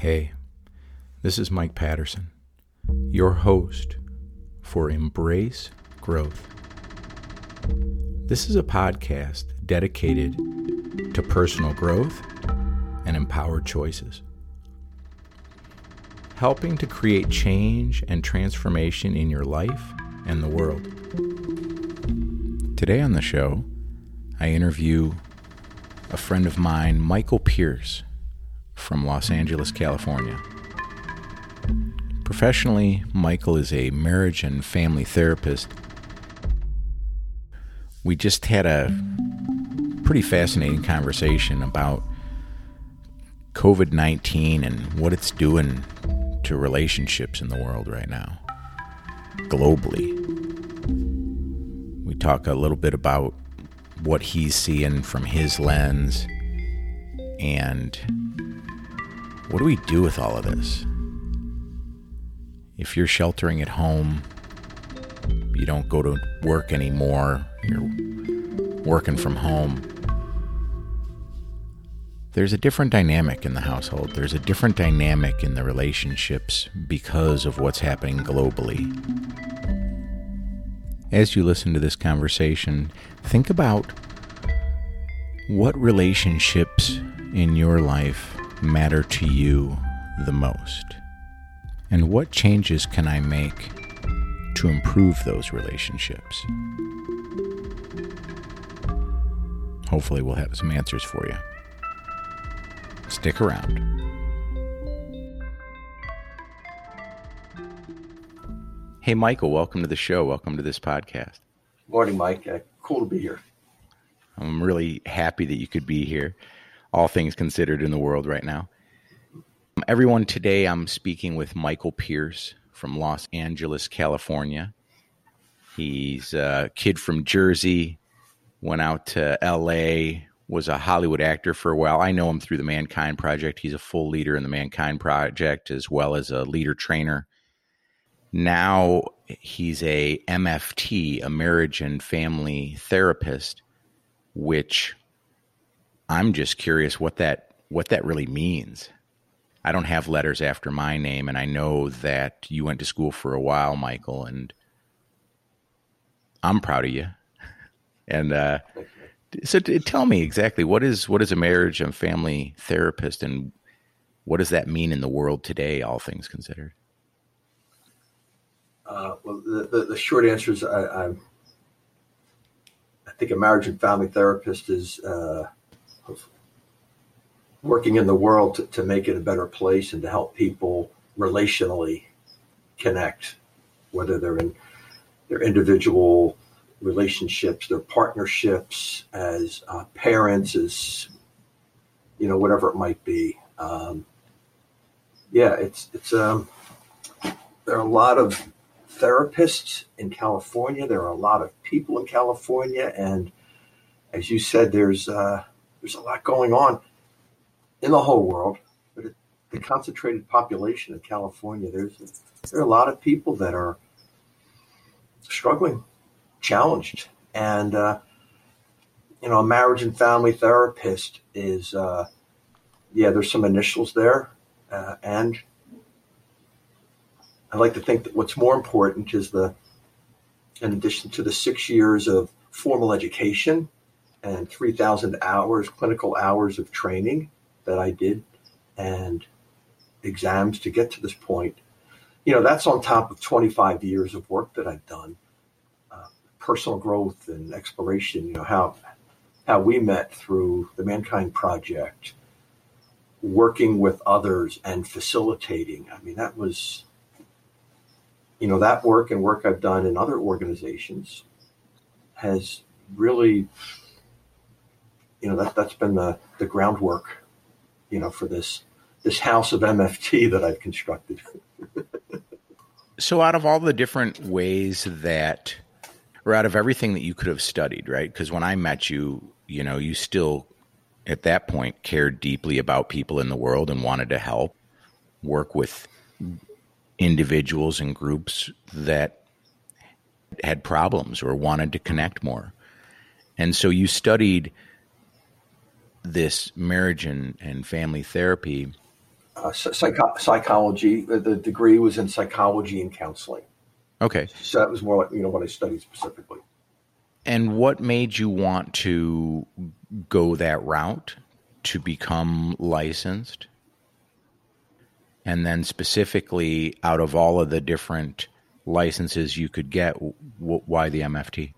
Hey, this is Mike Patterson, your host for Embrace Growth. This is a podcast dedicated to personal growth and empowered choices, helping to create change and transformation in your life and the world. Today on the show, I interview a friend of mine, Michael Pierce from Los Angeles, California. Professionally, Michael is a marriage and family therapist. We just had a pretty fascinating conversation about COVID 19 and what it's doing to relationships in the world right now, globally. We talk a little bit about what he's seeing from his lens and what do we do with all of this? If you're sheltering at home, you don't go to work anymore, you're working from home. There's a different dynamic in the household. There's a different dynamic in the relationships because of what's happening globally. As you listen to this conversation, think about what relationships in your life matter to you the most? And what changes can I make to improve those relationships? Hopefully, we'll have some answers for you. Stick around. Hey, Michael, welcome to the show. Welcome to this podcast. Morning, Mike. Uh, cool to be here. I'm really happy that you could be here all things considered in the world right now. Um, everyone, today I'm speaking with Michael Pierce from Los Angeles, California. He's a kid from Jersey, went out to LA, was a Hollywood actor for a while. I know him through the Mankind Project. He's a full leader in the Mankind Project as well as a leader trainer. Now he's a MFT, a marriage and family therapist, which I'm just curious what that what that really means. I don't have letters after my name, and I know that you went to school for a while, Michael, and I'm proud of you. And uh, so, t- tell me exactly what is what is a marriage and family therapist, and what does that mean in the world today, all things considered? Uh, well, the, the, the, short answer is I, I, I think a marriage and family therapist is uh, working in the world to, to make it a better place and to help people relationally connect, whether they're in their individual relationships, their partnerships, as uh, parents, as you know, whatever it might be. Um, yeah, it's it's um, there are a lot of therapists in California. There are a lot of people in California, and as you said, there's uh, there's a lot going on in the whole world, but it, the concentrated population of California, there's there are a lot of people that are struggling, challenged, and uh, you know, a marriage and family therapist is uh, yeah, there's some initials there, uh, and I like to think that what's more important is the, in addition to the six years of formal education and 3,000 hours, clinical hours of training that I did and exams to get to this point. You know, that's on top of 25 years of work that I've done, uh, personal growth and exploration. You know, how how we met through the Mankind Project, working with others and facilitating. I mean, that was, you know, that work and work I've done in other organizations has really, you know, that that's been the the groundwork you know, for this this house of MFT that I've constructed. so, out of all the different ways that, or out of everything that you could have studied, right? Because when I met you, you know, you still at that point cared deeply about people in the world and wanted to help work with individuals and groups that had problems or wanted to connect more. And so you studied this marriage and, and family therapy Uh, psych- psychology. The degree was in psychology and counseling. Okay. So that was more like you know what I studied specifically. And what made you want to go that route to become licensed? And then specifically, out of all of the different licenses you could get, w- why the MFT?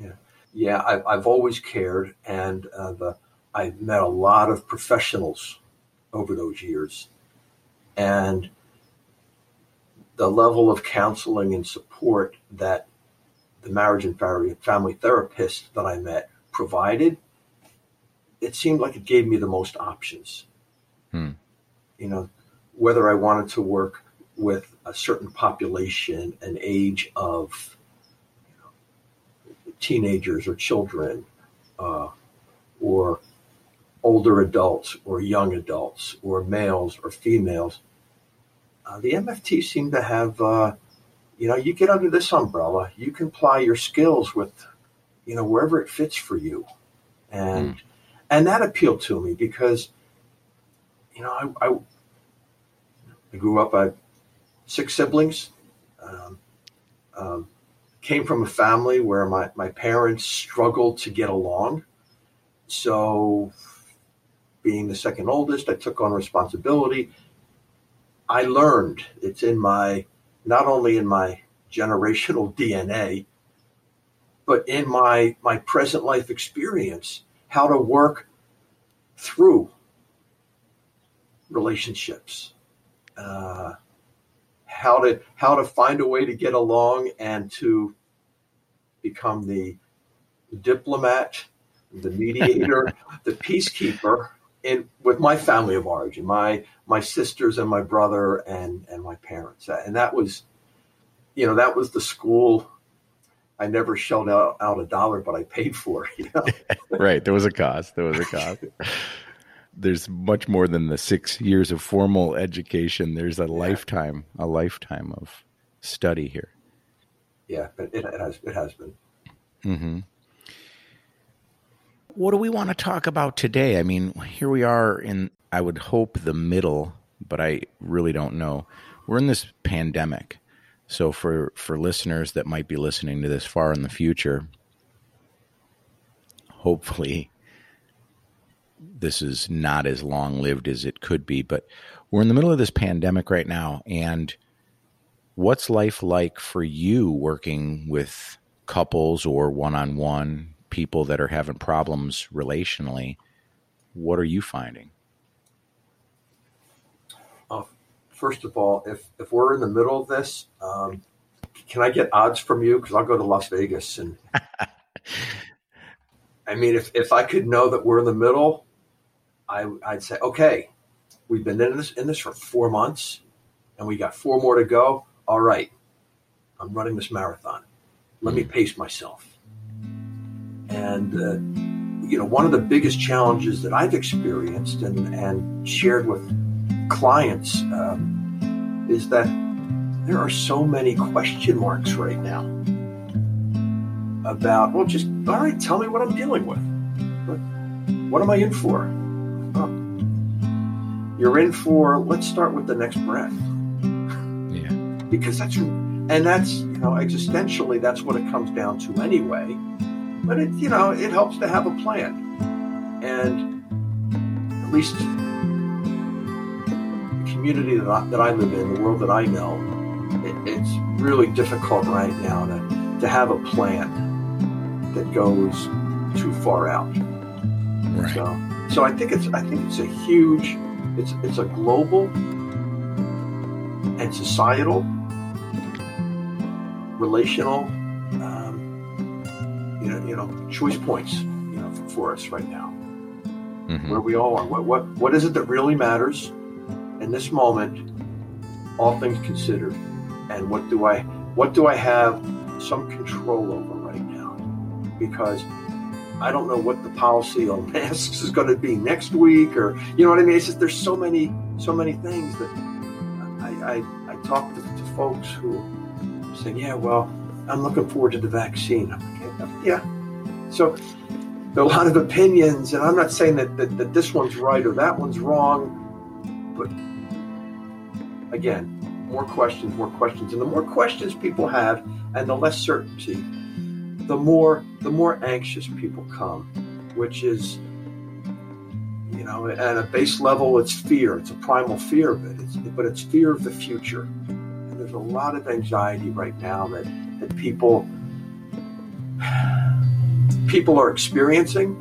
Yeah, yeah, I've, I've always cared, and uh, the, I've met a lot of professionals over those years, and the level of counseling and support that the marriage and family therapist that I met provided, it seemed like it gave me the most options. Hmm. You know, whether I wanted to work with a certain population, an age of you know, teenagers or children, uh, or older adults or young adults, or males or females. Uh, the MFT seemed to have, uh, you know, you get under this umbrella, you can apply your skills with, you know, wherever it fits for you, and mm. and that appealed to me because, you know, I, I, I grew up. I six siblings. Um, um, came from a family where my, my parents struggled to get along. So, being the second oldest, I took on responsibility. I learned it's in my, not only in my generational DNA, but in my, my present life experience, how to work through relationships. Uh, how to how to find a way to get along and to become the diplomat, the mediator, the peacekeeper in with my family of origin, my my sisters and my brother and and my parents, and that was, you know, that was the school. I never shelled out, out a dollar, but I paid for. You know? right, there was a cost. There was a cost there's much more than the six years of formal education. There's a yeah. lifetime, a lifetime of study here. Yeah, it, it has it has been. Mm-hmm. What do we want to talk about today? I mean, here we are in, I would hope, the middle, but I really don't know. We're in this pandemic. So for for listeners that might be listening to this far in the future, hopefully this is not as long lived as it could be. But we're in the middle of this pandemic right now. And what's life like for you working with couples or one on one people that are having problems relationally? What are you finding? Uh, first of all, if, if we're in the middle of this, um, can I get odds from you? Because I'll go to Las Vegas and. I mean, if, if I could know that we're in the middle, I, would say, okay, we've been in this in this for four months, and we got four more to go. All right, I'm running this marathon. Let me pace myself. And uh, you know, one of the biggest challenges that I've experienced and and shared with clients um, is that there are so many question marks right now about well, just all right, tell me what I'm dealing with. What, what am I in for? You're in for, let's start with the next breath. Yeah. Because that's, and that's, you know, existentially, that's what it comes down to anyway. But it, you know, it helps to have a plan. And at least the community that I, that I live in, the world that I know, it, it's really difficult right now to, to have a plan that goes too far out. Right. So, so I think it's I think it's a huge it's it's a global and societal, relational, you know, choice points, you know, for us right now, mm-hmm. where we all are. What what what is it that really matters in this moment? All things considered, and what do I what do I have some control over right now? Because I don't know what the policy on masks is going to be next week, or you know what I mean. It's just there's so many so many things that I I, I talk to, to folks who say, yeah, well, I'm looking forward to the vaccine. Like, yeah, so there are a lot of opinions, and I'm not saying that, that, that this one's right or that one's wrong. but again, more questions, more questions, and the more questions people have, and the less certainty, the more the more anxious people come, which is you know at a base level it's fear it's a primal fear it it's, but it's fear of the future and there's a lot of anxiety right now that that people people are experiencing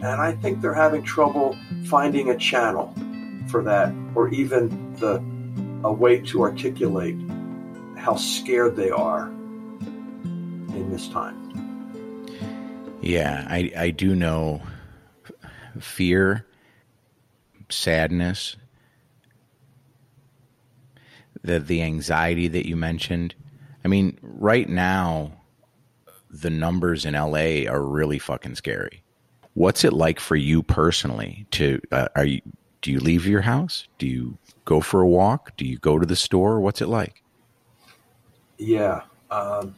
and i think they're having trouble finding a channel for that or even the a way to articulate how scared they are in this time yeah i i do know fear sadness, the the anxiety that you mentioned. I mean, right now the numbers in LA are really fucking scary. What's it like for you personally to uh, are you do you leave your house? Do you go for a walk? Do you go to the store? What's it like? Yeah. Um,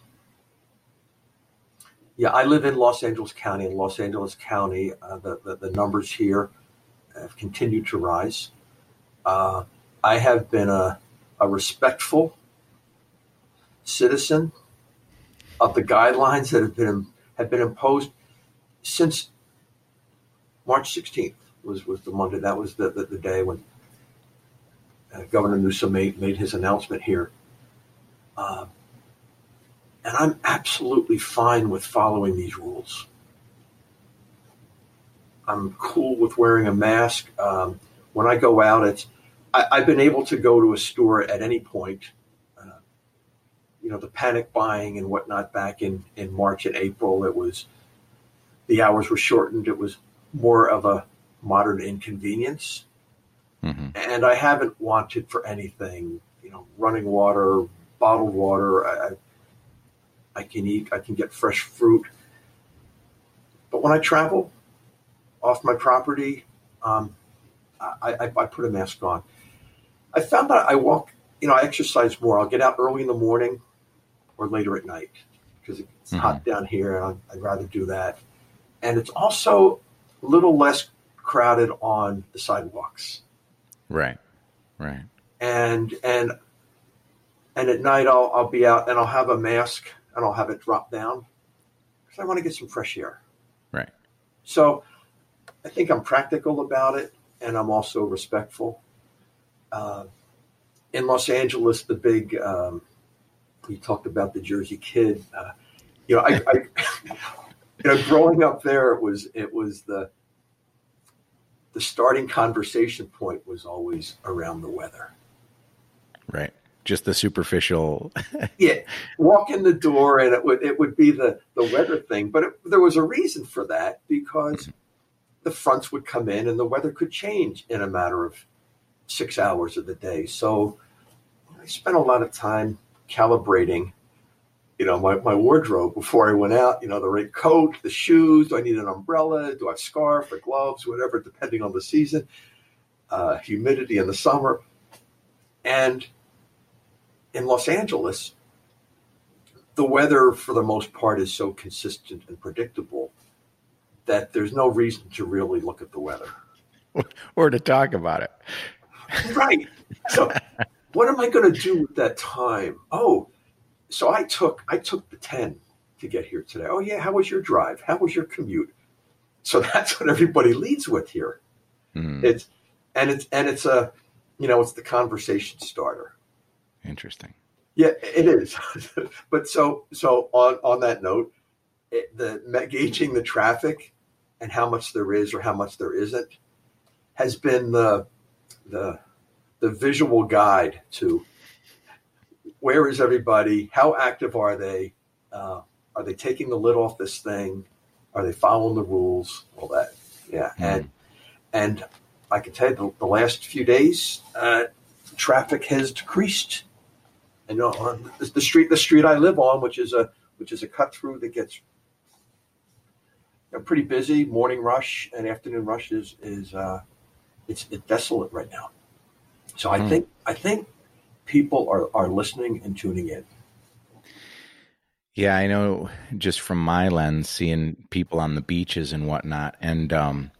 yeah, I live in Los Angeles County. In Los Angeles County, uh, the, the, the numbers here have continued to rise. Uh, I have been a, a respectful citizen of the guidelines that have been have been imposed since March 16th was, was the Monday. That was the, the, the day when uh, Governor Newsom made, made his announcement here. Uh, and I'm absolutely fine with following these rules. I'm cool with wearing a mask. Um, when I go out, it's I, have been able to go to a store at any point. You know, the panic buying and whatnot back in in March and April, it was the hours were shortened. It was more of a modern inconvenience, mm-hmm. and I haven't wanted for anything. You know, running water, bottled water. I, I can eat. I can get fresh fruit. But when I travel, off my property, um, I, I, I, put a mask on. I found that I walk, you know, I exercise more. I'll get out early in the morning or later at night because it's mm-hmm. hot down here, and I'd rather do that. And it's also a little less crowded on the sidewalks. Right, right. And and and at night I'll I'll be out and I'll have a mask and I'll have it drop down because I want to get some fresh air. Right. So I think I'm practical about it, and I'm also respectful. Uh, in Los Angeles, the big um, you talked about the Jersey Kid. Uh, you know, I, I you know, growing up there, it was it was the the starting conversation point was always around the weather. Right. Just the superficial. yeah, walk in the door, and it would it would be the the weather thing, but it, there was a reason for that because. Mm-hmm the fronts would come in and the weather could change in a matter of six hours of the day. So I spent a lot of time calibrating, you know, my, my wardrobe before I went out, you know, the right coat, the shoes, do I need an umbrella? Do I have scarf or gloves, whatever, depending on the season, uh, humidity in the summer. And in Los Angeles, the weather for the most part is so consistent and predictable that there's no reason to really look at the weather or to talk about it. right. So, what am I going to do with that time? Oh, so I took I took the ten to get here today. Oh yeah, how was your drive? How was your commute? So that's what everybody leads with here. Mm. It's and it's and it's a you know it's the conversation starter. Interesting. Yeah, it is. but so so on on that note, it, the gauging the traffic and how much there is or how much there isn't has been the the the visual guide to where is everybody how active are they uh, are they taking the lid off this thing are they following the rules all that yeah mm. and and i can tell you the, the last few days uh, traffic has decreased and on the street the street i live on which is a which is a cut through that gets pretty busy. Morning rush and afternoon rush is is uh, it's, it's desolate right now. So I mm. think I think people are are listening and tuning in. Yeah, I know just from my lens, seeing people on the beaches and whatnot, and um,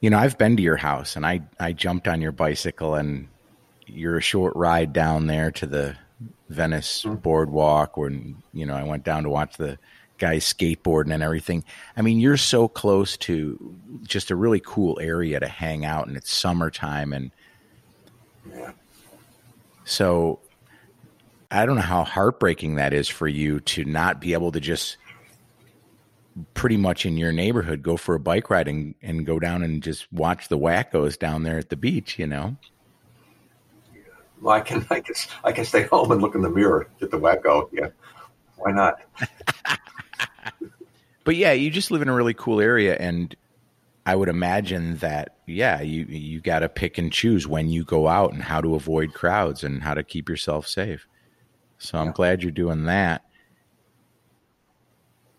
You know, I've been to your house and I, I jumped on your bicycle and you're a short ride down there to the Venice mm-hmm. boardwalk when, you know, I went down to watch the guys skateboarding and everything. I mean, you're so close to just a really cool area to hang out and it's summertime and. So I don't know how heartbreaking that is for you to not be able to just pretty much in your neighborhood go for a bike ride and, and go down and just watch the wackos down there at the beach, you know? Well, I can, I can, I can stay home and look in the mirror at the wacko. Yeah. Why not? but yeah, you just live in a really cool area. And I would imagine that, yeah, you, you got to pick and choose when you go out and how to avoid crowds and how to keep yourself safe. So I'm yeah. glad you're doing that.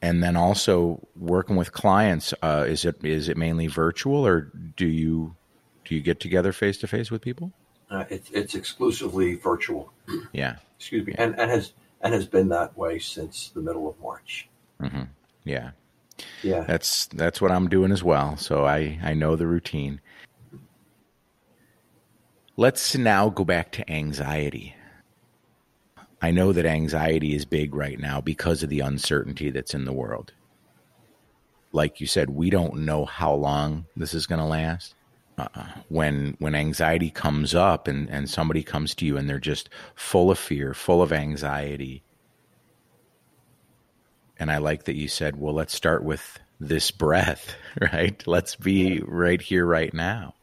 And then also working with clients uh, is it is it mainly virtual or do you do you get together face to face with people? Uh, it's it's exclusively virtual. Yeah. Excuse me. And, and has and has been that way since the middle of march. Mm-hmm. yeah yeah that's that's what i'm doing as well so i i know the routine let's now go back to anxiety I know that anxiety is big right now because of the uncertainty that's in the world. Like you said, we don't know how long this is going to last. Uh, when when anxiety comes up and, and somebody comes to you and they're just full of fear, full of anxiety. And I like that you said, well, let's start with this breath, right? Let's be right here, right now.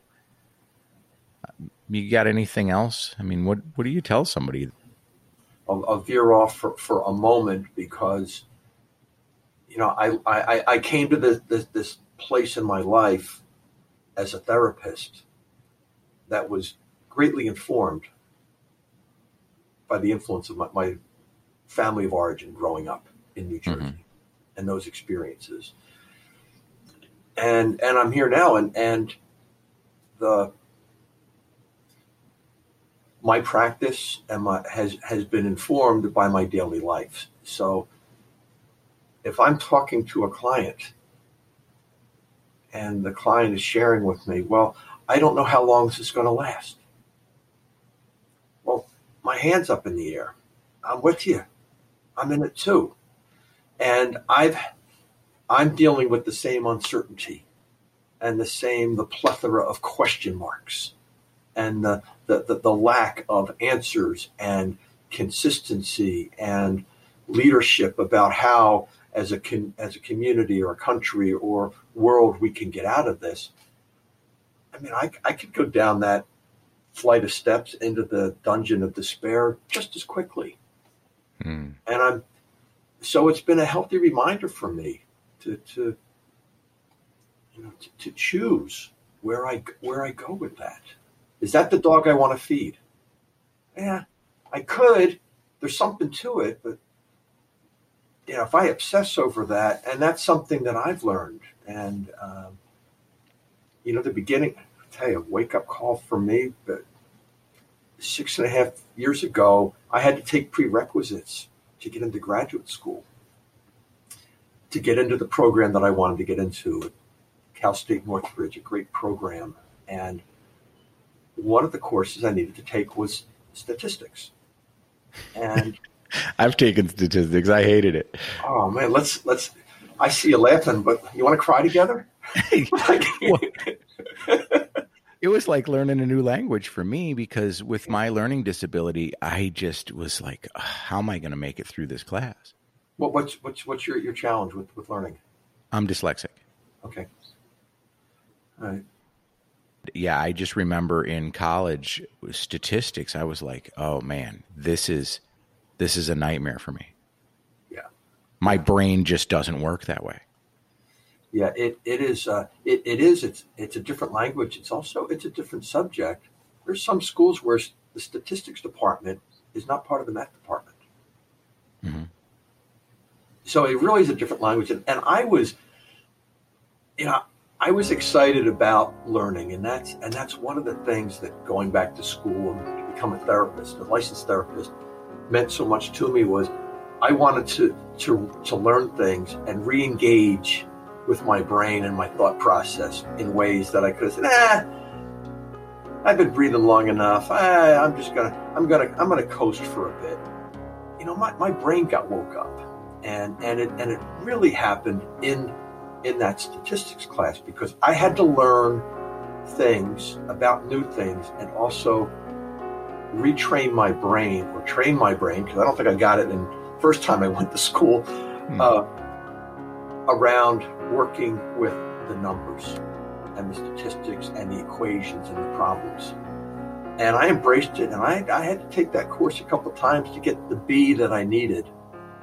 You got anything else? I mean, what what do you tell somebody I'll, I'll veer off for, for a moment because you know I, I, I came to this, this, this place in my life as a therapist that was greatly informed by the influence of my, my family of origin growing up in New Jersey mm-hmm. and those experiences. And and I'm here now and and the my practice and my, has has been informed by my daily life. So if I'm talking to a client and the client is sharing with me, well, I don't know how long this is going to last. Well, my hand's up in the air. I'm with you. I'm in it too. And I've I'm dealing with the same uncertainty and the same the plethora of question marks and the the, the, the lack of answers and consistency and leadership about how as a as a community or a country or world we can get out of this. I mean, I, I could go down that flight of steps into the dungeon of despair just as quickly. Mm. And I'm so it's been a healthy reminder for me to to you know to, to choose where I where I go with that. Is that the dog I want to feed? Yeah, I could. There's something to it, but you know, if I obsess over that, and that's something that I've learned, and um, you know, the beginning, I tell you, a wake up call for me, but six and a half years ago, I had to take prerequisites to get into graduate school, to get into the program that I wanted to get into, Cal State Northridge, a great program, and one of the courses I needed to take was statistics. And I've taken statistics. I hated it. Oh man, let's let's. I see you laughing, but you want to cry together? it was like learning a new language for me because with my learning disability, I just was like, how am I going to make it through this class? What, what's what's what's your, your challenge with, with learning? I'm dyslexic. Okay. All right yeah, I just remember in college statistics, I was like, oh man, this is this is a nightmare for me. Yeah, my brain just doesn't work that way. Yeah, it it is. Uh, it, it is. It's it's a different language. It's also it's a different subject. There's some schools where the statistics department is not part of the math department. Mm-hmm. So it really is a different language. And, and I was, you know, I was excited about learning, and that's and that's one of the things that going back to school and become a therapist, a licensed therapist, meant so much to me was I wanted to to to learn things and re-engage with my brain and my thought process in ways that I could have said, ah, I've been breathing long enough. I, I'm just gonna, I'm gonna, I'm gonna coast for a bit. You know, my, my brain got woke up, and and it and it really happened in in that statistics class because I had to learn things about new things and also retrain my brain or train my brain because I don't think I got it in first time I went to school hmm. uh, around working with the numbers and the statistics and the equations and the problems. And I embraced it, and I, I had to take that course a couple times to get the B that I needed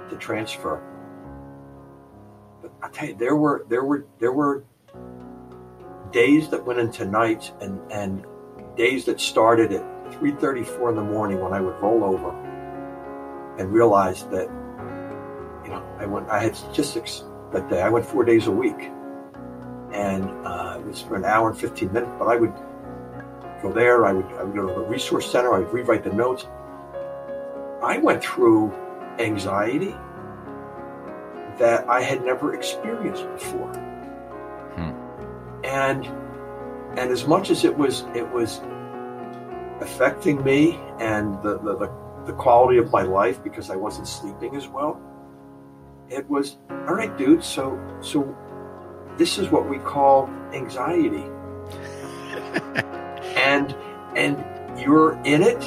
to transfer. But I tell you, there were there were there were days that went into nights and and days that started at 3:34 in the morning when I would roll over and realize that you know I went I had statistics that day. I went four days a week, and uh, it was for an hour and 15 minutes. But I would go there. I would I would go to the resource center. I would rewrite the notes. I went through anxiety that I had never experienced before, hmm. and and as much as it was it was affecting me and the, the, the, the quality of my life because I wasn't sleeping as well. It was, all right, dude, so so this is what we call anxiety. and and you're in it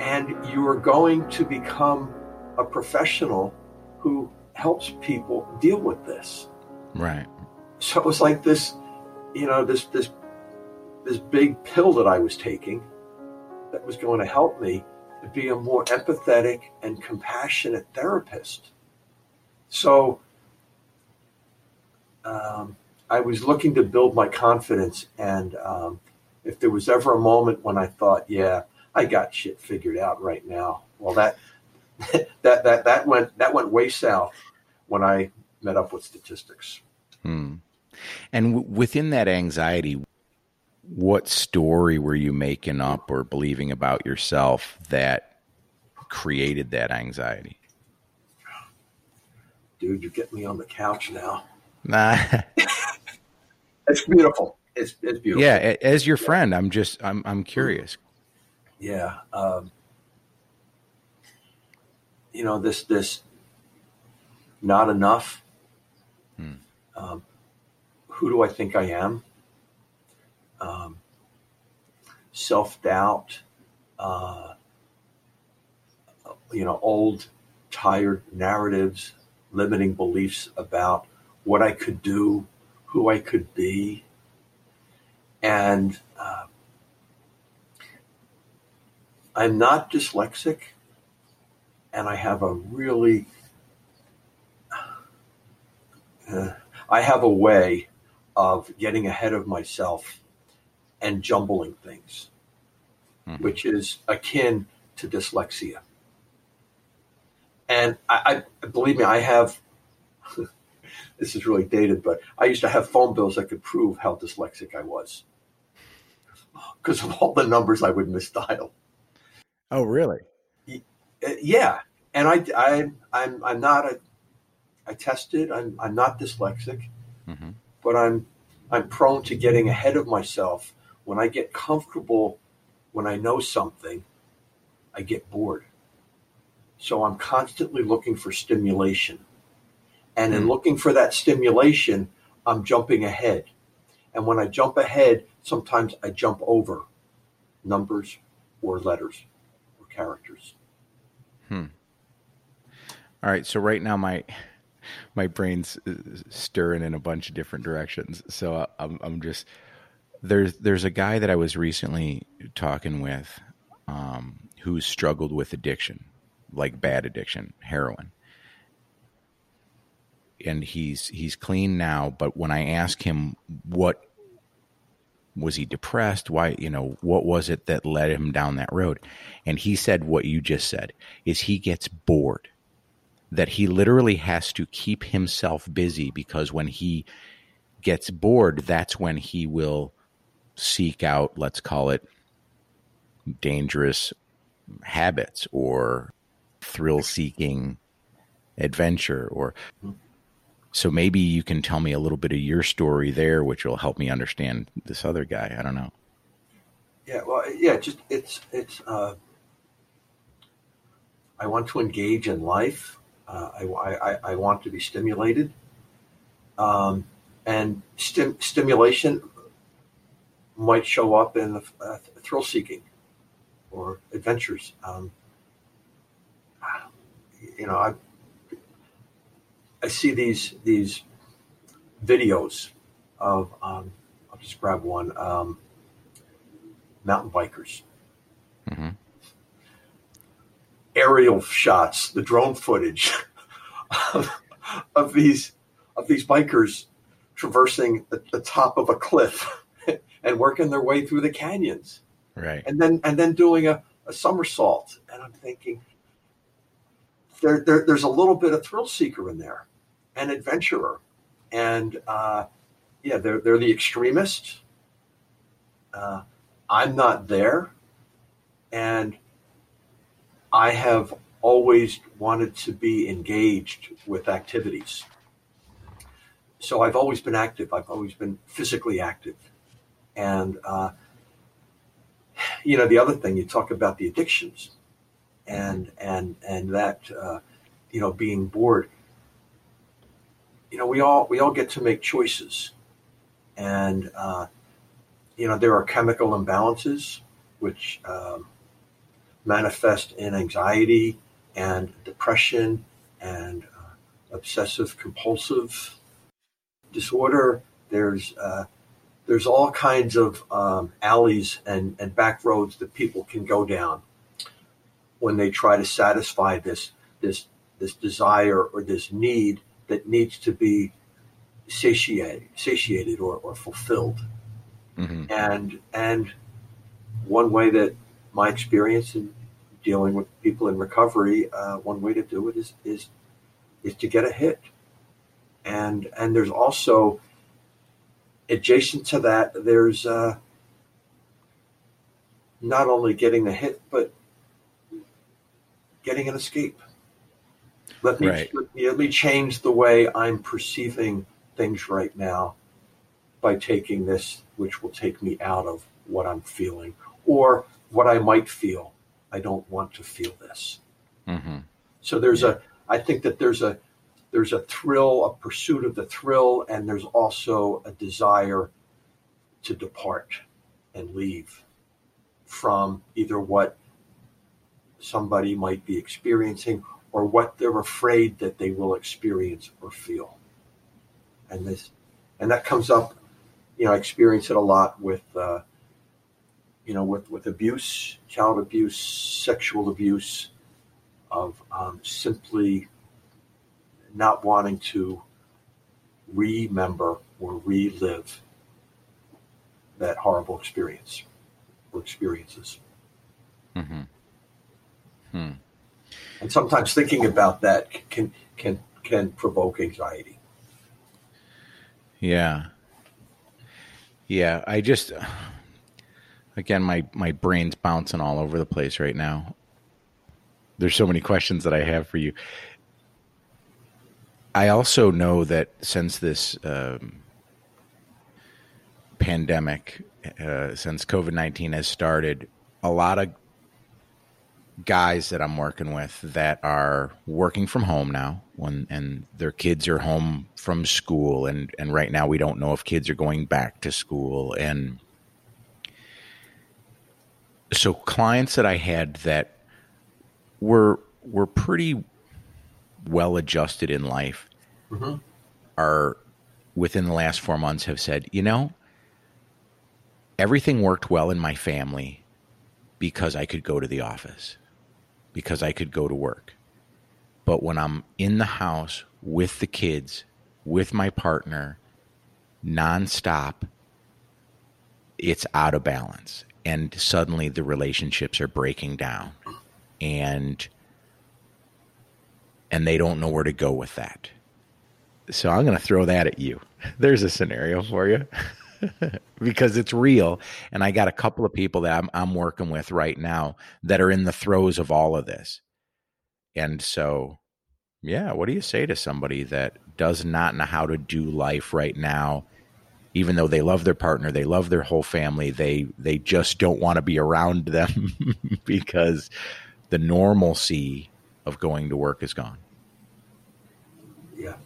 and you are going to become a professional who helps people deal with this. Right. So it was like this, you know, this this this big pill that I was taking that was going to help me to be a more empathetic and compassionate therapist. So um, I was looking to build my confidence, and um, if there was ever a moment when I thought, "Yeah, I got shit figured out right now," well, that that that that went that went way south when I met up with statistics. Hmm. And w- within that anxiety, what story were you making up or believing about yourself that created that anxiety? Dude, you get me on the couch now. Nah. it's beautiful. It's, it's beautiful. Yeah, as your friend, I'm just I'm I'm curious. Yeah. Um, you know this this not enough. Hmm. Um, who do I think I am? um, self doubt, uh, you know, old, tired narratives, limiting beliefs about what I could do, who I could be. And uh, I'm not dyslexic, and I have a really, uh, I have a way of getting ahead of myself and jumbling things, mm-hmm. which is akin to dyslexia. And I, I believe me, I have. this is really dated, but I used to have phone bills that could prove how dyslexic I was because of all the numbers I would misdial. Oh, really? Yeah, and I, I, I'm, I'm not a. I tested. I'm, I'm not dyslexic, mm-hmm. but I'm, I'm prone to getting ahead of myself when I get comfortable, when I know something, I get bored. So I'm constantly looking for stimulation. And in hmm. looking for that stimulation, I'm jumping ahead. And when I jump ahead, sometimes I jump over numbers or letters or characters. Hmm. All right. So right now, my my brain's uh, stirring in a bunch of different directions. So I'm I'm just there's there's a guy that I was recently talking with um, who struggled with addiction, like bad addiction, heroin. And he's he's clean now, but when I ask him what was he depressed, why you know what was it that led him down that road, and he said what you just said is he gets bored, that he literally has to keep himself busy because when he gets bored, that's when he will seek out, let's call it, dangerous habits or thrill seeking adventure or so maybe you can tell me a little bit of your story there, which will help me understand this other guy. I don't know. Yeah, well, yeah, just it's it's. Uh, I want to engage in life. Uh, I, I I want to be stimulated, um, and stim- stimulation might show up in uh, thrill seeking or adventures. Um, you know, I I see these these videos of um, I'll just grab one um, mountain bikers. Mm-hmm. Aerial shots, the drone footage of, of, these of these bikers traversing the, the top of a cliff and working their way through the canyons, right? And then and then doing a, a somersault. And I'm thinking, there, there, there's a little bit of thrill seeker in there an adventurer. And uh, yeah, they're, they're the extremists. Uh, I'm not there. And I have always wanted to be engaged with activities. So I've always been active. I've always been physically active. And, uh, you know, the other thing you talk about the addictions and, and, and that, uh, you know, being bored you know, we all we all get to make choices, and uh, you know there are chemical imbalances which um, manifest in anxiety and depression and uh, obsessive compulsive disorder. There's uh, there's all kinds of um, alleys and, and back roads that people can go down when they try to satisfy this this this desire or this need that needs to be satiated, satiated or, or fulfilled. Mm-hmm. And and one way that my experience in dealing with people in recovery, uh, one way to do it is is is to get a hit. And and there's also adjacent to that, there's uh, not only getting the hit, but getting an escape. Let me, right. let me let me change the way I'm perceiving things right now by taking this, which will take me out of what I'm feeling or what I might feel. I don't want to feel this. Mm-hmm. So there's yeah. a. I think that there's a there's a thrill, a pursuit of the thrill, and there's also a desire to depart and leave from either what somebody might be experiencing or what they're afraid that they will experience or feel. And this, and that comes up, you know, I experience it a lot with, uh, you know, with, with abuse, child abuse, sexual abuse, of um, simply not wanting to remember or relive that horrible experience or experiences. Mm-hmm. Hmm and sometimes thinking about that can can can provoke anxiety. Yeah. Yeah, I just again my my brain's bouncing all over the place right now. There's so many questions that I have for you. I also know that since this um, pandemic, uh, since COVID 19 has started, a lot of guys that I'm working with that are working from home now when and their kids are home from school and and right now we don't know if kids are going back to school and so clients that I had that were were pretty well adjusted in life mm-hmm. are within the last 4 months have said, "You know, everything worked well in my family because I could go to the office." Because I could go to work. But when I'm in the house with the kids, with my partner, nonstop, it's out of balance. And suddenly the relationships are breaking down. And and they don't know where to go with that. So I'm going to throw that at you. There's a scenario for you. because it's real. And I got a couple of people that I'm, I'm working with right now that are in the throes of all of this. And so Yeah. What do you say to somebody that does not know how to do life right now? Even though they love their partner, they love their whole family, they they just don't want to be around them because the normalcy of going to work is gone. Yeah.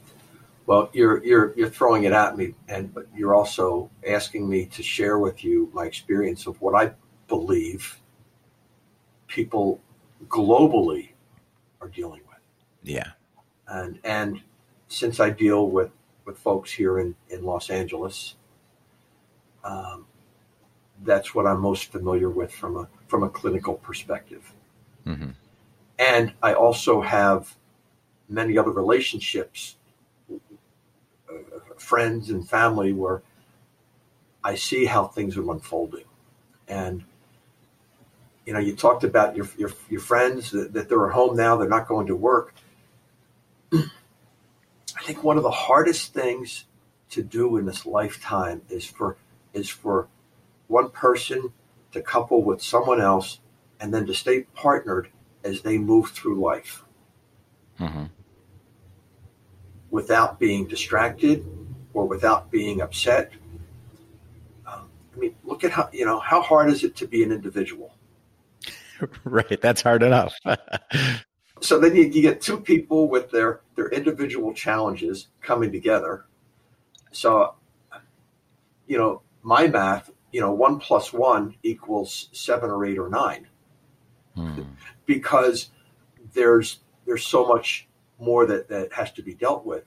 Well, you're you're you're throwing it at me, and but you're also asking me to share with you my experience of what I believe people globally are dealing with. Yeah. And and since I deal with with folks here in in Los Angeles, um, that's what I'm most familiar with from a from a clinical perspective. Mm-hmm. And I also have many other relationships, friends and family, where I see how things are unfolding. And you know, you talked about your your, your friends that, that they're at home now; they're not going to work. I think one of the hardest things to do in this lifetime is for is for one person to couple with someone else and then to stay partnered as they move through life mm-hmm. without being distracted or without being upset. Um, I mean, look at how, you know, how hard is it to be an individual? right. That's hard enough. so then you, you get two people with their, their individual challenges coming together. So, you know, my math, you know, one plus one equals seven or eight or nine. Hmm. Because there's there's so much more that, that has to be dealt with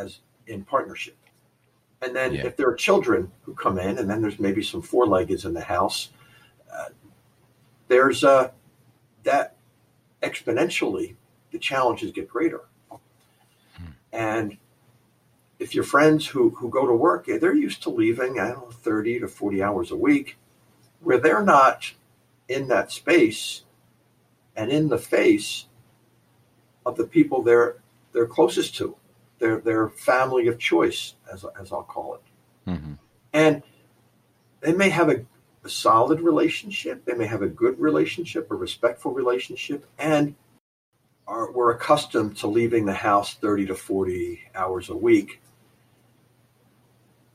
as in partnership. And then yeah. if there are children who come in, and then there's maybe some four leggeds in the house, uh, there's uh, that exponentially the challenges get greater. Hmm. And if your friends who, who go to work, they're used to leaving, I don't know, 30 to 40 hours a week, where they're not in that space and in the face of the people they're they're closest to, their their family of choice, as as I'll call it, mm-hmm. and they may have a, a solid relationship, they may have a good relationship, a respectful relationship, and are we're accustomed to leaving the house thirty to forty hours a week.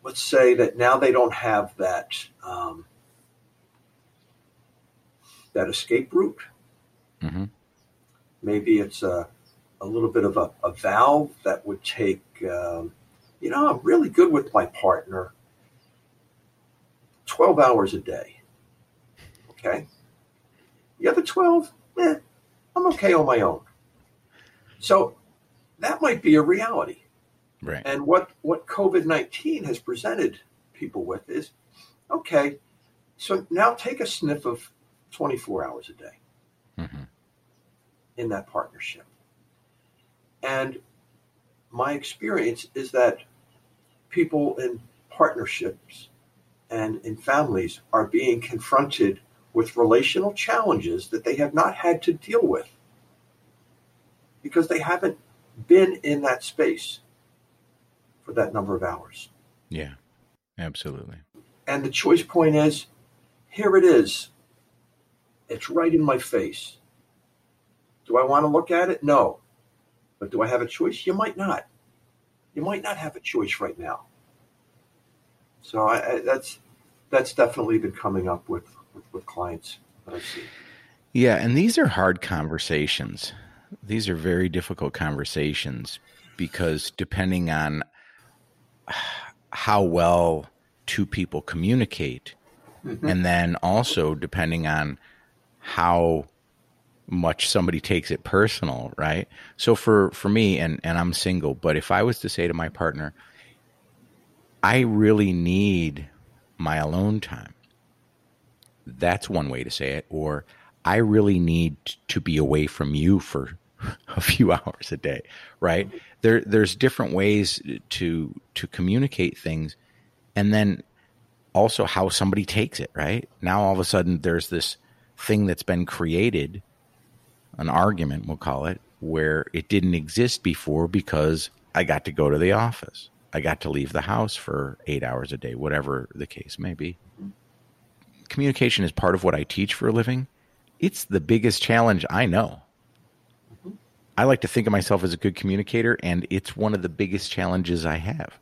Let's say that now they don't have that. Um, that escape route. Mm-hmm. Maybe it's a, a little bit of a, a valve that would take, um, you know, I'm really good with my partner 12 hours a day. Okay. The other 12, eh, I'm okay on my own. So that might be a reality. Right. And what, what COVID 19 has presented people with is okay, so now take a sniff of 24 hours a day mm-hmm. in that partnership. And my experience is that people in partnerships and in families are being confronted with relational challenges that they have not had to deal with because they haven't been in that space for that number of hours. Yeah, absolutely. And the choice point is here it is. It's right in my face. Do I want to look at it? No. But do I have a choice? You might not. You might not have a choice right now. So I, I, that's that's definitely been coming up with, with, with clients that I see. Yeah, and these are hard conversations. These are very difficult conversations because depending on how well two people communicate, mm-hmm. and then also depending on how much somebody takes it personal, right? So for for me and and I'm single, but if I was to say to my partner, I really need my alone time. That's one way to say it or I really need to be away from you for a few hours a day, right? There there's different ways to to communicate things and then also how somebody takes it, right? Now all of a sudden there's this thing that's been created, an argument, we'll call it, where it didn't exist before because I got to go to the office. I got to leave the house for eight hours a day, whatever the case may be. Communication is part of what I teach for a living. It's the biggest challenge I know. I like to think of myself as a good communicator, and it's one of the biggest challenges I have.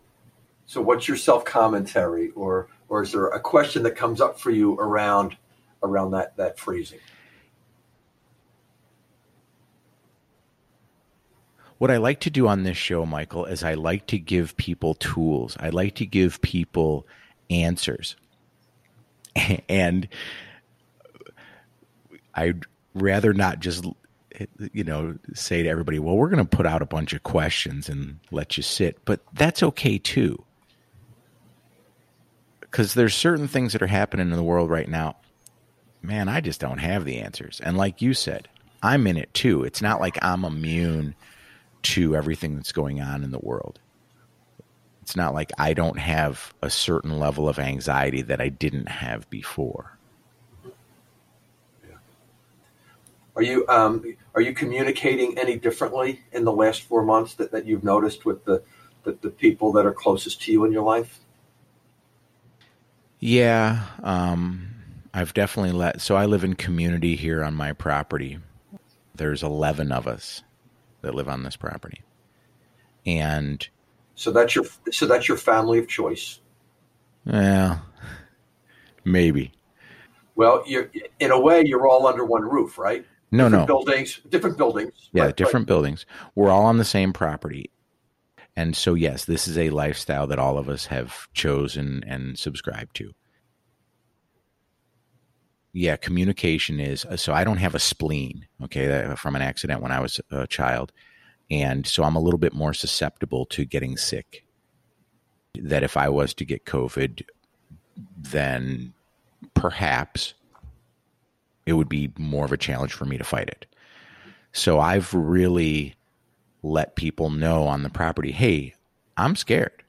So, what's your self commentary, or or is there a question that comes up for you around around that that phrasing? What I like to do on this show, Michael, is I like to give people tools. I like to give people answers. And I'd rather not just you know say to everybody, "Well, we're going to put out a bunch of questions and let you sit." But that's okay too. Cuz there's certain things that are happening in the world right now. Man, I just don't have the answers. And like you said, I'm in it too. It's not like I'm immune to everything that's going on in the world. It's not like I don't have a certain level of anxiety that I didn't have before. Are you um, are you communicating any differently in the last four months that, that you've noticed with the, the, the people that are closest to you in your life? Yeah, um, I've definitely let. So I live in community here on my property. There's eleven of us that live on this property, and so that's your so that's your family of choice. Yeah, maybe. Well, you're in a way you're all under one roof, right? No, different no. Buildings, different buildings. Yeah, right, different right. buildings. We're all on the same property. And so, yes, this is a lifestyle that all of us have chosen and subscribed to. Yeah, communication is uh, so I don't have a spleen, okay, uh, from an accident when I was a child. And so I'm a little bit more susceptible to getting sick. That if I was to get COVID, then perhaps it would be more of a challenge for me to fight it. So I've really let people know on the property, hey, I'm scared.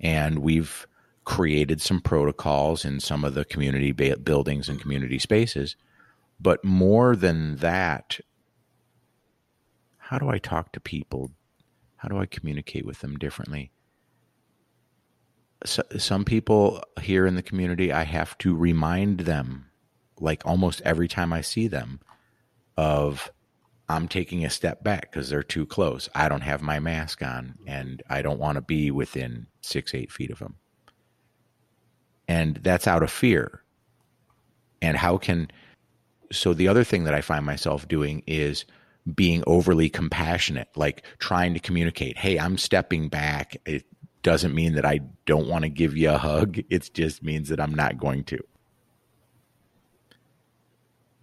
And we've created some protocols in some of the community ba- buildings and community spaces. But more than that, how do I talk to people? How do I communicate with them differently? So, some people here in the community, I have to remind them like almost every time I see them of I'm taking a step back because they're too close. I don't have my mask on and I don't want to be within six, eight feet of them. And that's out of fear. And how can, so the other thing that I find myself doing is being overly compassionate, like trying to communicate, hey, I'm stepping back. It doesn't mean that I don't want to give you a hug. It just means that I'm not going to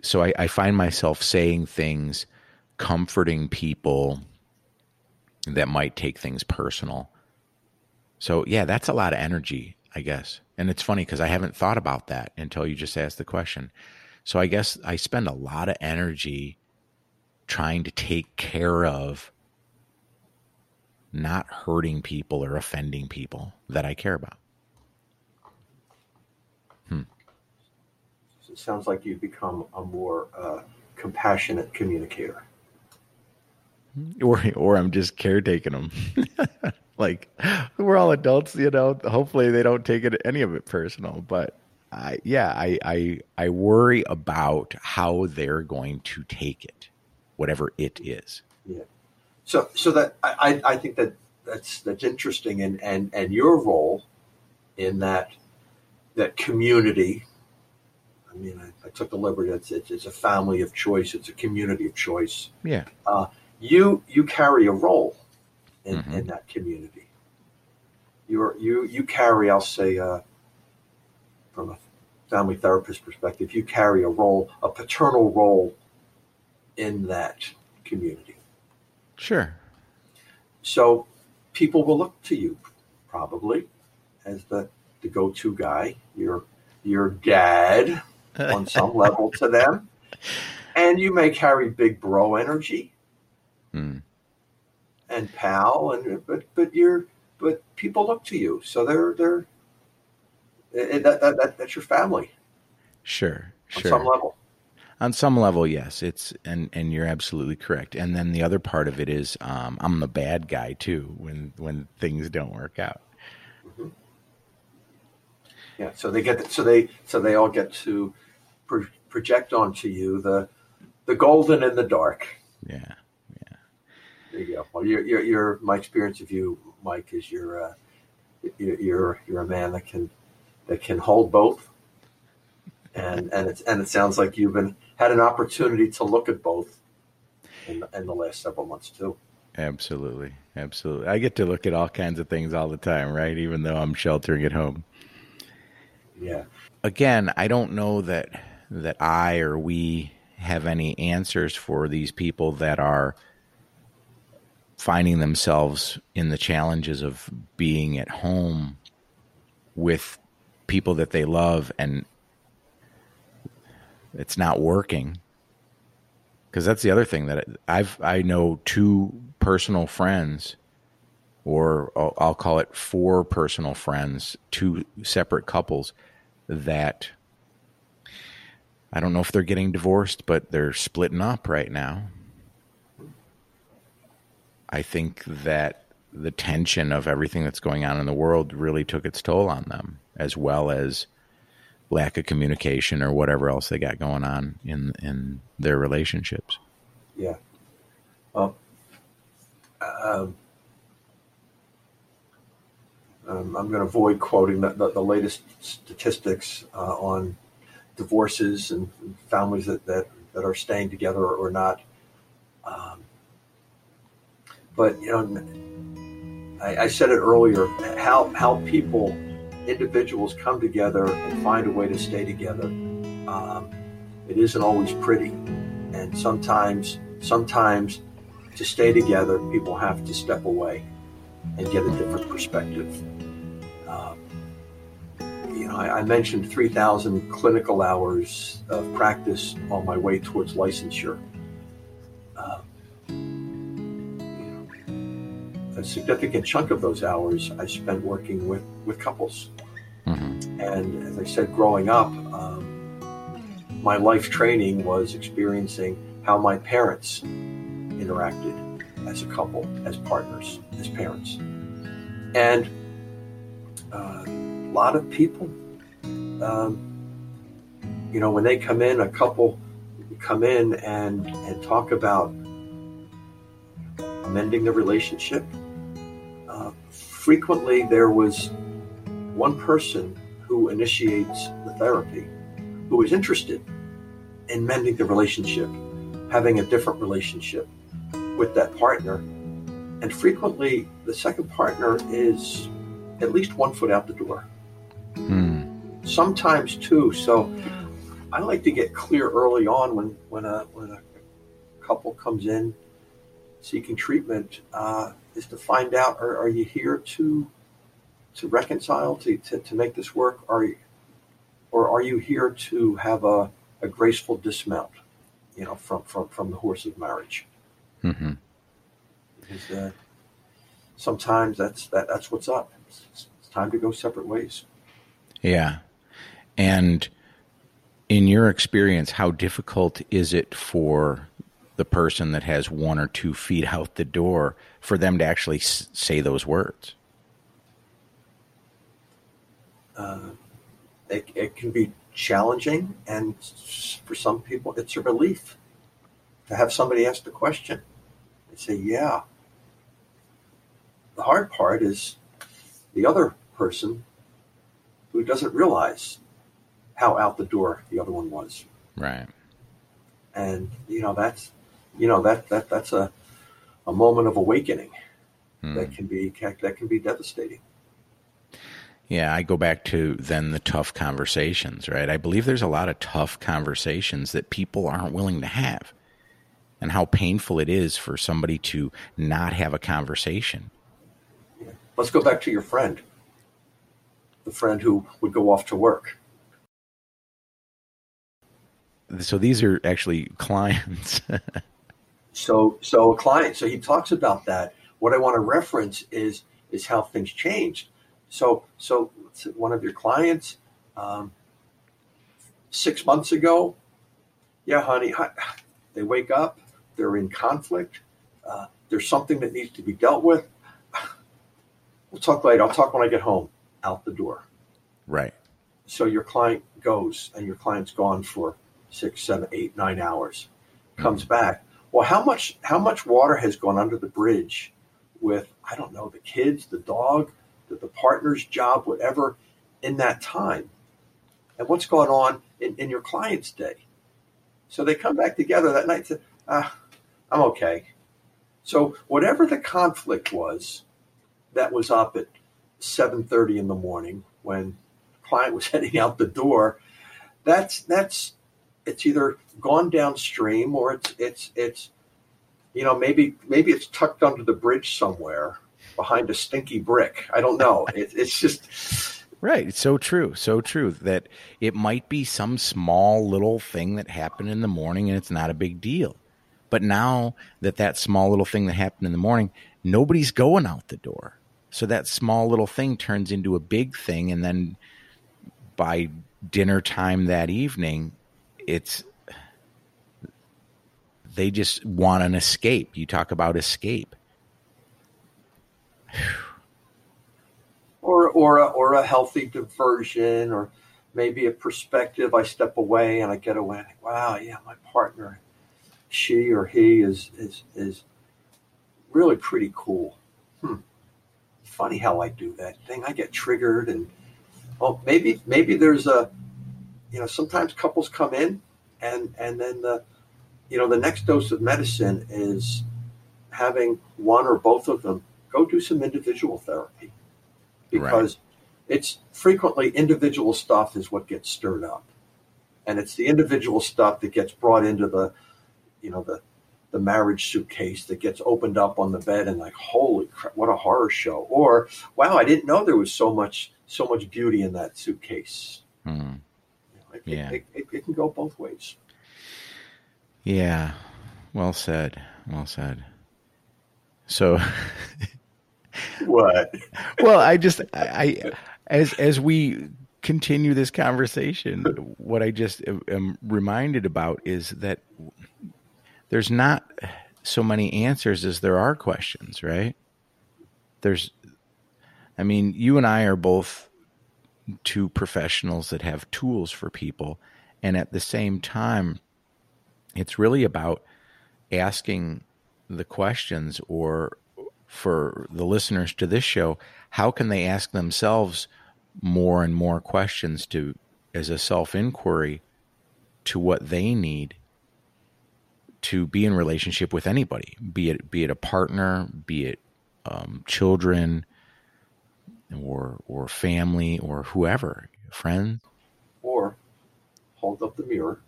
so I, I, find myself saying things comforting people that might take things personal so yeah that's a lot of energy i guess and it's funny because i haven't thought about that until you just asked the question so i guess i spend a lot of energy trying to take care of not hurting people or offending people that i care about it sounds like you've become a more uh, compassionate communicator. Or, or I'm just caretaking them. like we're all adults, you know. Hopefully, they don't take it any of it personal. But I, yeah, I, I, I worry about how they're going to take it, whatever it is. Yeah. So, so that I, I think that that's that's interesting, and and and your role in that that community I mean, I, I took the liberty. It's, it's, it's, a family of choice. It's a community of choice. Yeah. Uh, you you carry a role in, mm-hmm. in that community. You're you you carry, I'll say, uh, from a family therapist perspective, you carry a role, a paternal role in that community. Sure. So people will look to you probably as the the go to guy. Your your dad on some level to them. And you may carry big bro energy mm. And pal, and but but you're but people look to you, so they're they're that, that, that that's your family. Sure, on sure. some level. On some level, yes, it's and and you're absolutely correct. And then the other part of it is um, I'm the bad guy too when when things don't work out. Mm-hmm. Yeah, so they get so they so they all get to pro- project onto you the the golden and the dark. Yeah. There you go. Well, you're, you're, you're my experience of you, Mike, is you're, uh, you're, you're, you're a man that can, that can hold both. And, and it's, and it sounds like you've been, had an opportunity to look at both in, in the last several months too. Absolutely. Absolutely. I get to look at all kinds of things all the time, right? Even though I'm sheltering at home. Yeah. Again, I don't know that that I or we have any answers for these people that are finding themselves in the challenges of being at home with people that they love and it's not working because that's the other thing that I've I know two personal friends or I'll call it four personal friends, two separate couples that I don't know if they're getting divorced, but they're splitting up right now. I think that the tension of everything that's going on in the world really took its toll on them, as well as lack of communication or whatever else they got going on in in their relationships. Yeah. Well, um, um, I'm going to avoid quoting the, the, the latest statistics uh, on divorces and families that, that, that are staying together or, or not. Um, but you know, I, I, said it earlier how how people, individuals come together and find a way to stay together. Um, it isn't always pretty, and sometimes sometimes to stay together, people have to step away and get a different perspective. Um, you know, I, I mentioned 3,000 clinical hours of practice on my way towards licensure. Significant chunk of those hours I spent working with, with couples. Mm-hmm. And as I said, growing up, um, my life training was experiencing how my parents interacted as a couple, as partners, as parents. And uh, a lot of people, um, you know, when they come in, a couple come in and, and talk about mending the relationship. Frequently, there was one person who initiates the therapy who is interested in mending the relationship, having a different relationship with that partner. And frequently, the second partner is at least one foot out the door. Hmm. Sometimes two. So I like to get clear early on when when a when a couple comes in seeking treatment uh, is to find out are, are, you here to to reconcile to, to, to make this work? Are you, or are you here to have a, a graceful dismount you know from, from, from the horse of marriage? Mm-hmm. because uh, sometimes that's that, that's what's up. It's, it's time to go separate ways. Yeah. And in your experience, how difficult is it for the person that has one or two feet out the door for them to actually s- say those words? Uh, it, it can be challenging, and for some people, it's a relief to have somebody ask the question and say, Yeah. The hard part is the other person who doesn't realize how out the door the other one was. Right. And you know that's you know that that that's a a moment of awakening hmm. that can be that can be devastating. Yeah, I go back to then the tough conversations, right? I believe there's a lot of tough conversations that people aren't willing to have. And how painful it is for somebody to not have a conversation. Yeah. Let's go back to your friend. The friend who would go off to work so these are actually clients. So so a client. So he talks about that. What I want to reference is is how things changed. So so one of your clients um, six months ago, yeah, honey, they wake up, they're in conflict. Uh, there's something that needs to be dealt with. We'll talk later. I'll talk when I get home. Out the door. Right. So your client goes, and your client's gone for six, seven, eight, nine hours. Comes mm-hmm. back. Well, how much how much water has gone under the bridge with I don't know the kids, the dog, the, the partner's job, whatever, in that time, and what's going on in, in your client's day. So they come back together that night and say, ah, I'm okay. So whatever the conflict was that was up at 7:30 in the morning when client was heading out the door, that's that's it's either gone downstream or it's it's it's you know maybe maybe it's tucked under the bridge somewhere behind a stinky brick. I don't know. It, it's just Right. It's so true. So true that it might be some small little thing that happened in the morning and it's not a big deal. But now that that small little thing that happened in the morning, nobody's going out the door. So that small little thing turns into a big thing. And then by dinner time that evening, it's they just want an escape. You talk about escape. or or a, or a healthy diversion or maybe a perspective i step away and i get away wow yeah my partner she or he is is is really pretty cool hmm. funny how i do that thing i get triggered and oh maybe maybe there's a you know sometimes couples come in and and then the you know the next dose of medicine is having one or both of them go do some individual therapy because right. it's frequently individual stuff is what gets stirred up and it's the individual stuff that gets brought into the you know the the marriage suitcase that gets opened up on the bed and like holy crap what a horror show or wow i didn't know there was so much so much beauty in that suitcase mm. It, yeah. it, it, it can go both ways. Yeah. Well said. Well said. So what? well, I just I as as we continue this conversation, what I just am reminded about is that there's not so many answers as there are questions, right? There's I mean, you and I are both two professionals that have tools for people. And at the same time it's really about asking the questions or for the listeners to this show, how can they ask themselves more and more questions to as a self inquiry to what they need to be in relationship with anybody, be it be it a partner, be it um, children, or or family, or whoever, friends, or hold up the mirror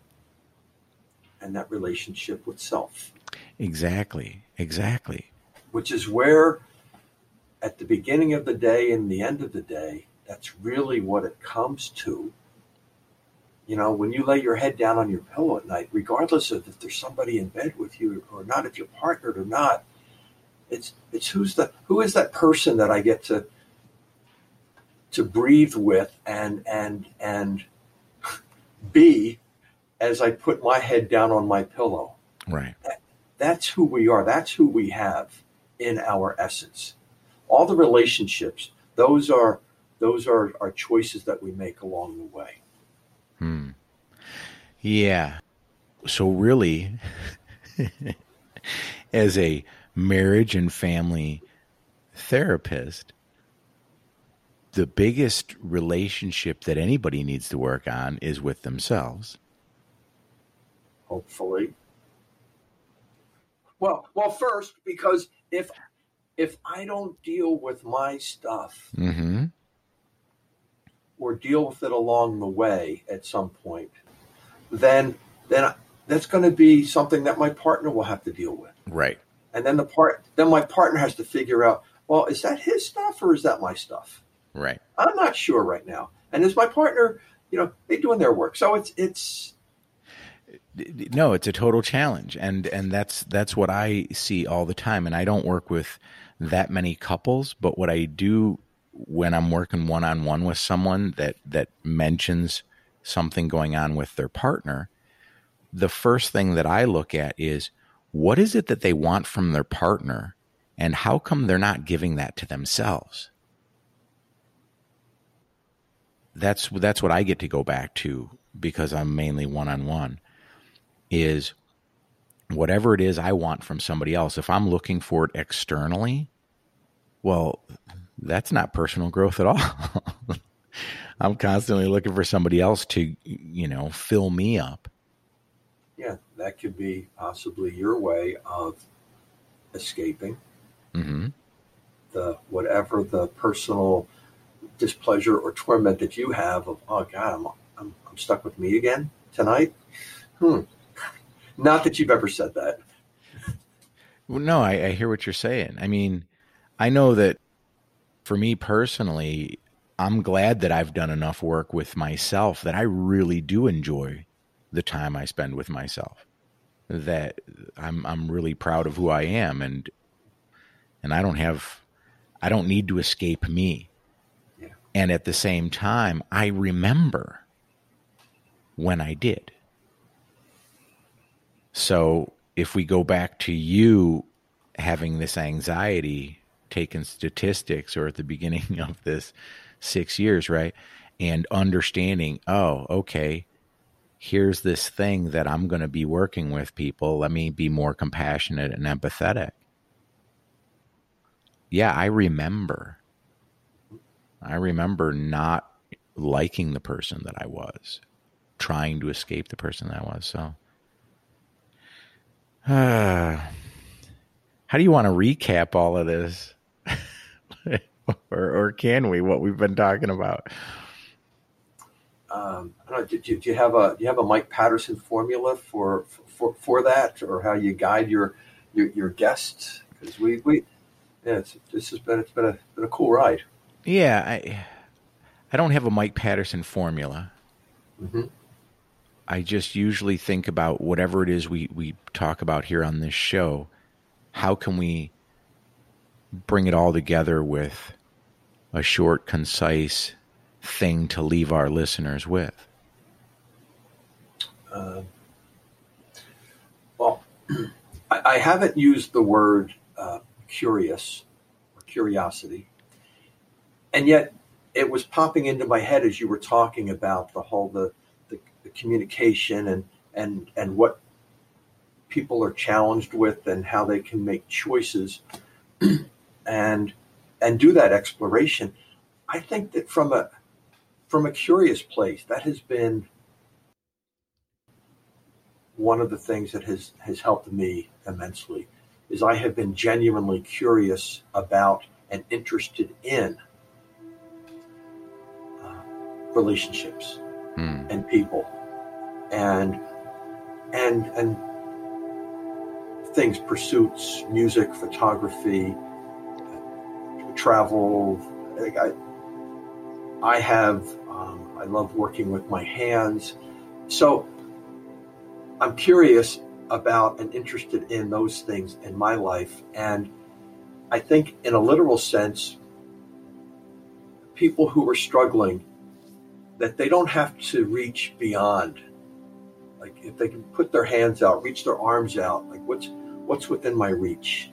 and that relationship with self. Exactly, exactly which is where at the beginning of the day and the end of the day, that's really what it comes to. You know, when you lay your head down on your pillow at night, regardless of if there's somebody in bed with you or not, if you're partnered or not, it's it's who's the who is that person that I get to to breathe with and and and be as I put my head down on my pillow. Right. That, that's who we are. That's who we have in our essence. All the relationships, those are those are, our choices that we make along the way. Hmm. Yeah. So really, as a marriage and family therapist, the biggest relationship that anybody needs to work on is with themselves. Hopefully. Well, well, first because if if I don't deal with my stuff mm-hmm. or deal with it along the way at some point, then then that's going to be something that my partner will have to deal with. Right. And then the part then my partner has to figure out, well, is that his stuff or is that my stuff? Right. I'm not sure right now. And as my partner, you know, they're doing their work. So it's it's no it's a total challenge and and that's that's what i see all the time and i don't work with that many couples but what i do when i'm working one on one with someone that that mentions something going on with their partner the first thing that i look at is what is it that they want from their partner and how come they're not giving that to themselves that's that's what i get to go back to because i'm mainly one on one is whatever it is I want from somebody else, if I'm looking for it externally, well, that's not personal growth at all. I'm constantly looking for somebody else to, you know, fill me up. Yeah, that could be possibly your way of escaping hmm the whatever the personal displeasure or torment that you have of oh god I'm I'm, I'm stuck with me again tonight. Hmm. Not that you've ever said that. Well, no, I, I hear what you're saying. I mean, I know that for me personally, I'm glad that I've done enough work with myself that I really do enjoy the time I spend with myself. That I'm I'm really proud of who I am and and I don't have I don't need to escape me. And at the same time, I remember when I did. So if we go back to you having this anxiety, taking statistics or at the beginning of this six years, right? And understanding, oh, okay, here's this thing that I'm going to be working with people. Let me be more compassionate and empathetic. Yeah, I remember. I remember not liking the person that I was, trying to escape the person that I was. So, uh, how do you want to recap all of this? or, or can we, what we've been talking about? Um, I don't know, do, do, do you have a do you have a Mike Patterson formula for for, for that, or how you guide your your, your guests? Because we we yeah, it's, this has been it's been a been a cool ride. Yeah, I I don't have a Mike Patterson formula. hmm I just usually think about whatever it is we, we talk about here on this show. How can we bring it all together with a short, concise thing to leave our listeners with? Uh, well, I, I haven't used the word uh, curious or curiosity, and yet it was popping into my head as you were talking about the whole the the, the communication and and and what people are challenged with and how they can make choices and and do that exploration. I think that from a from a curious place, that has been one of the things that has has helped me immensely is I have been genuinely curious about and interested in relationships Hmm. and people and and and things pursuits music photography travel. Like I, I have um, I love working with my hands. So I'm curious about and interested in those things in my life. And I think in a literal sense people who are struggling that they don't have to reach beyond. Like if they can put their hands out reach their arms out like what's what's within my reach?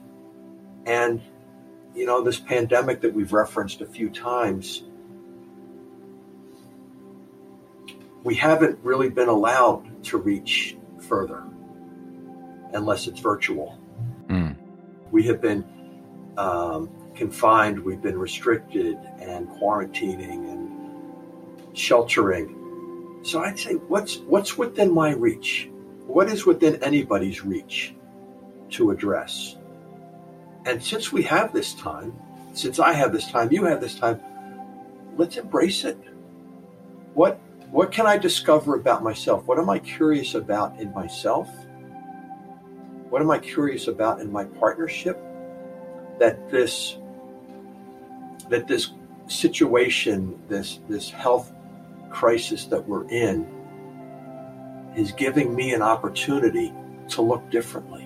And you know this pandemic that we've referenced a few times we haven't really been allowed to reach further unless it's virtual. Hmm. we have been um, confined we've been restricted and quarantining and sheltering. So i'd say what's what's within my reach? What is within anybody's reach to address? And since we have this time since i have this time you have this time let's embrace it. What what can i discover about myself? What am i curious about in myself? What am i curious about in my partnership? That this that this situation this this health crisis that we're in is giving me an opportunity to look differently.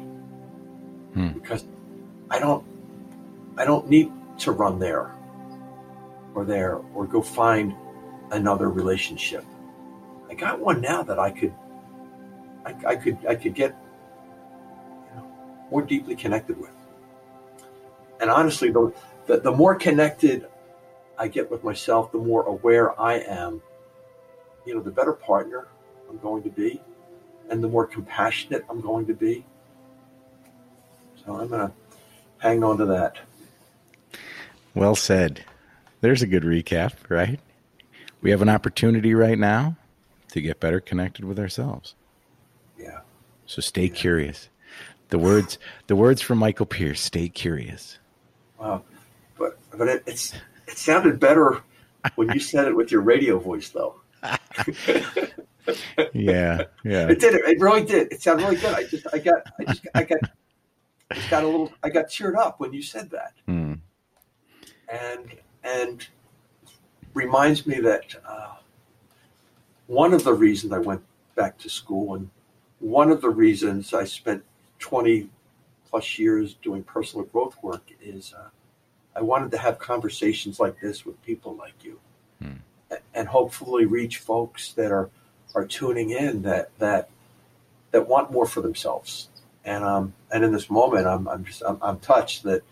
Hmm. because i don't i don't need to run there or there or go find another relationship. I got one now that i could i, I could i could get you know, more deeply connected with. And honestly the, the the more connected i get with myself the more aware i am you know the better partner i'm going to be and the more compassionate i'm going to be So I'm going to hang on to that. Well said. There's a good recap, right? We have an opportunity right now to get better connected with ourselves. Yeah. So stay yeah. curious. The words, the words from Michael Pierce. Stay curious. Wow, but but it, it's it sounded better when you said it with your radio voice, though. Yeah, yeah. It did. It, it really did. It sounded really good. I just, I got, I just, I got, just got a little, I got cheered up when you said that, mm. and and reminds me that uh, one of the reasons I went back to school and one of the reasons I spent 20 plus years doing personal growth work is uh, I wanted to have conversations like this with people like you, hmm. And hopefully reach folks that are are tuning in that that that want more for themselves. And um and in this moment, I'm I'm just I'm, I'm touched that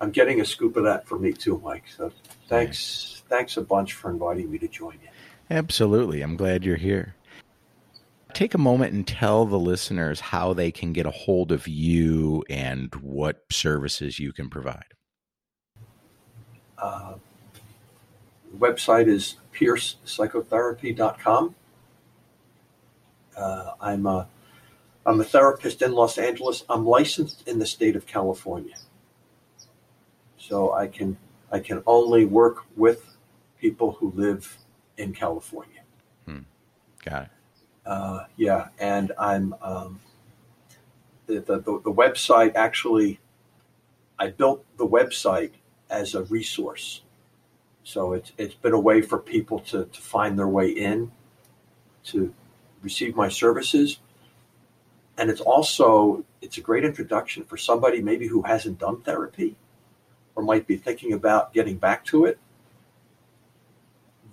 I'm getting a scoop of that for me too, Mike. So thanks thanks a bunch for inviting me to join you. Absolutely, I'm glad you're here take a moment and tell the listeners how they can get a hold of you and what services you can provide. Uh, the website is piercepsychotherapy.com. Uh, I'm a I'm a therapist in Los Angeles. I'm licensed in the state of California, so I can I can only work with people who live in California. Hmm. Got it. Uh, yeah, and I'm um, the, the, the website actually. I built the website as a resource, so it's it's been a way for people to to find their way in, to receive my services, and it's also it's a great introduction for somebody maybe who hasn't done therapy, or might be thinking about getting back to it.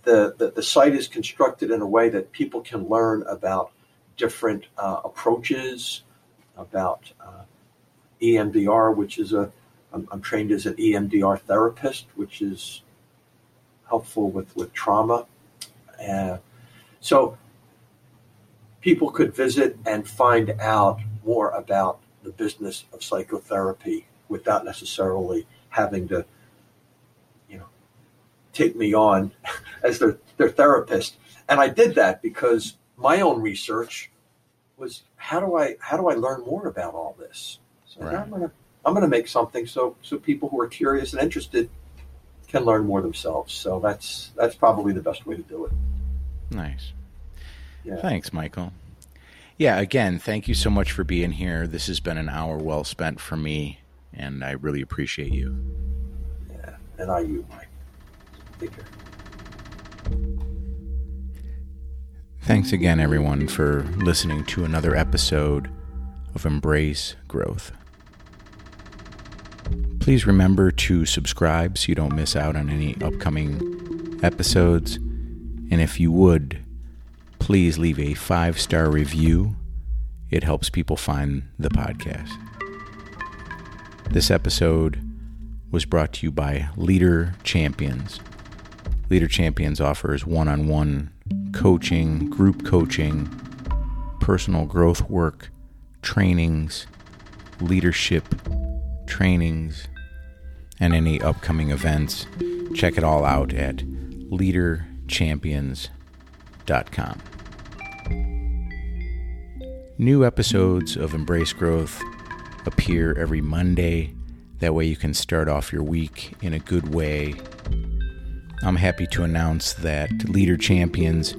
The, the, the, site is constructed in a way that people can learn about different uh, approaches, about uh, EMDR, which is a, I'm, I'm trained as an EMDR therapist, which is helpful with, with trauma. Uh, so people could visit and find out more about the business of psychotherapy without necessarily having to you know, take me on as their, their therapist. And I did that because my own research was how do I how do I learn more about all this? So right. I'm gonna I'm gonna make something so so people who are curious and interested can learn more themselves. So that's that's probably the best way to do it. Nice. Yeah. Thanks, Michael. Yeah, again, thank you so much for being here. This has been an hour well spent for me, and I really appreciate you. Yeah, and I you, Mike. Take care. Thanks again, everyone, for listening to another episode of Embrace Growth. Please remember to subscribe so you don't miss out on any upcoming episodes. And if you would, please leave a five star review. It helps people find the podcast. This episode was brought to you by Leader Champions. Leader Champions offers one on one coaching, group coaching, personal growth work, trainings, leadership trainings, and any upcoming events. Check it all out at leaderchampions.com. New episodes of Embrace Growth appear every Monday. That way, you can start off your week in a good way I'm happy to announce that Leader Champions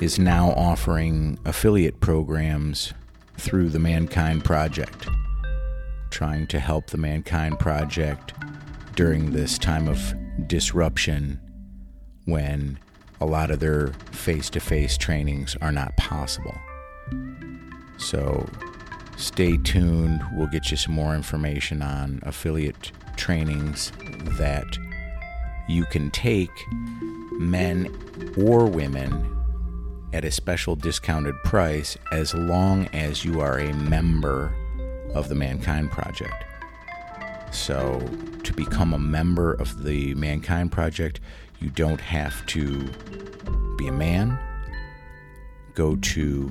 is now offering affiliate programs through the Mankind Project, trying to help the Mankind Project during this time of disruption when a lot of their face to face trainings are not possible. So stay tuned. We'll get you some more information on affiliate trainings that you can take men or women at a special discounted price as long as you are a member of the Mankind Project. So, to become a member of the Mankind Project, you don't have to be a man. Go to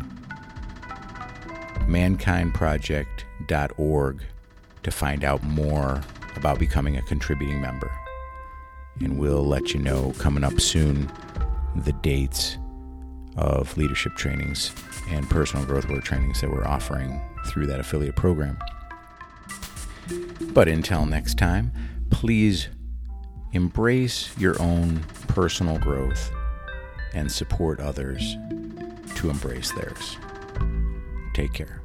mankindproject.org to find out more about becoming a contributing member. And we'll let you know coming up soon the dates of leadership trainings and personal growth work trainings that we're offering through that affiliate program. But until next time, please embrace your own personal growth and support others to embrace theirs. Take care.